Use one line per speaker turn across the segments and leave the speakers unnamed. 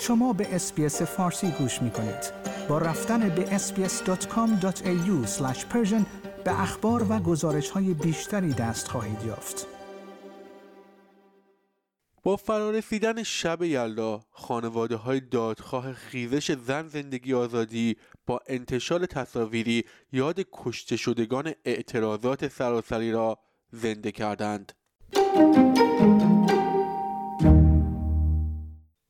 شما به اسپیس فارسی گوش می کنید. با رفتن به sbs.com.au به اخبار و گزارش های بیشتری دست خواهید یافت.
با فرارسیدن شب یلدا خانواده های دادخواه خیزش زن زندگی آزادی با انتشار تصاویری یاد کشته شدگان اعتراضات سراسری را زنده کردند.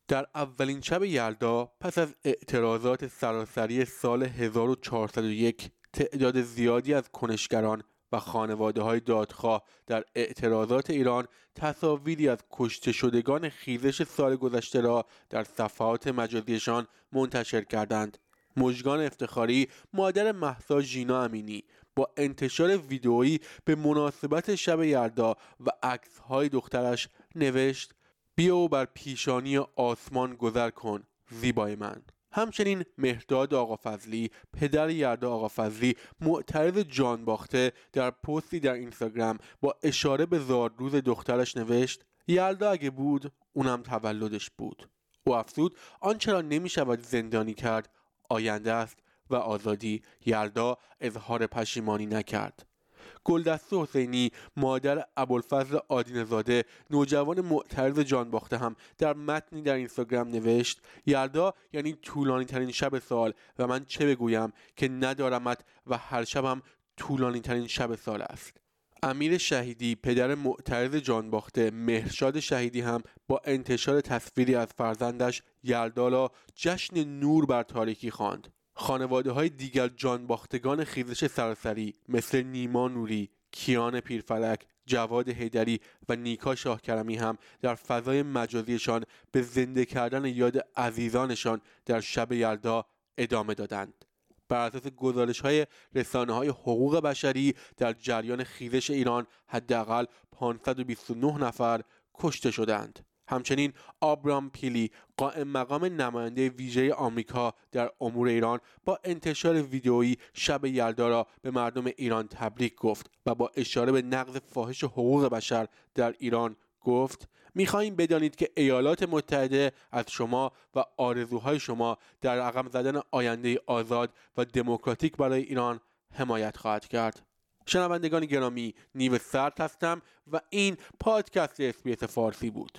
در اولین شب یلدا پس از اعتراضات سراسری سال 1401 تعداد زیادی از کنشگران و خانواده های دادخواه در اعتراضات ایران تصاویری از کشته شدگان خیزش سال گذشته را در صفحات مجازیشان منتشر کردند. مژگان افتخاری مادر محسا ژینا امینی با انتشار ویدئویی به مناسبت شب یلدا و عکسهای دخترش نوشت بیا و بر پیشانی آسمان گذر کن زیبای من. همچنین مهرداد آقا فضلی پدر یردا آقا فضلی معترض جان باخته در پستی در اینستاگرام با اشاره به زادروز دخترش نوشت یلدا اگه بود اونم تولدش بود. او افزود آنچه را نمی شود زندانی کرد آینده است و آزادی یلدا اظهار پشیمانی نکرد. گلدست حسینی مادر ابوالفضل آدینزاده نوجوان معترض جان باخته هم در متنی در اینستاگرام نوشت یلدا یعنی طولانی ترین شب سال و من چه بگویم که ندارمت و هر شبم طولانی ترین شب سال است. امیر شهیدی پدر معترض جان باخته مهرشاد شهیدی هم با انتشار تصویری از فرزندش یلدالا جشن نور بر تاریکی خواند. خانواده های دیگر جانباختگان خیزش سراسری مثل نیما نوری، کیان پیرفلک، جواد هیدری و نیکا شاهکرمی هم در فضای مجازیشان به زنده کردن یاد عزیزانشان در شب یلدا ادامه دادند. بر اساس گزارش های رسانه های حقوق بشری در جریان خیزش ایران حداقل 529 نفر کشته شدند. همچنین آبرام پیلی قائم مقام نماینده ویژه آمریکا در امور ایران با انتشار ویدئویی شب یلدا را به مردم ایران تبریک گفت و با اشاره به نقض فاحش حقوق بشر در ایران گفت می‌خواهیم بدانید که ایالات متحده از شما و آرزوهای شما در رقم زدن آینده آزاد و دموکراتیک برای ایران حمایت خواهد کرد. شنوندگان گرامی نیو سرد هستم و این پادکست SBS فارسی بود.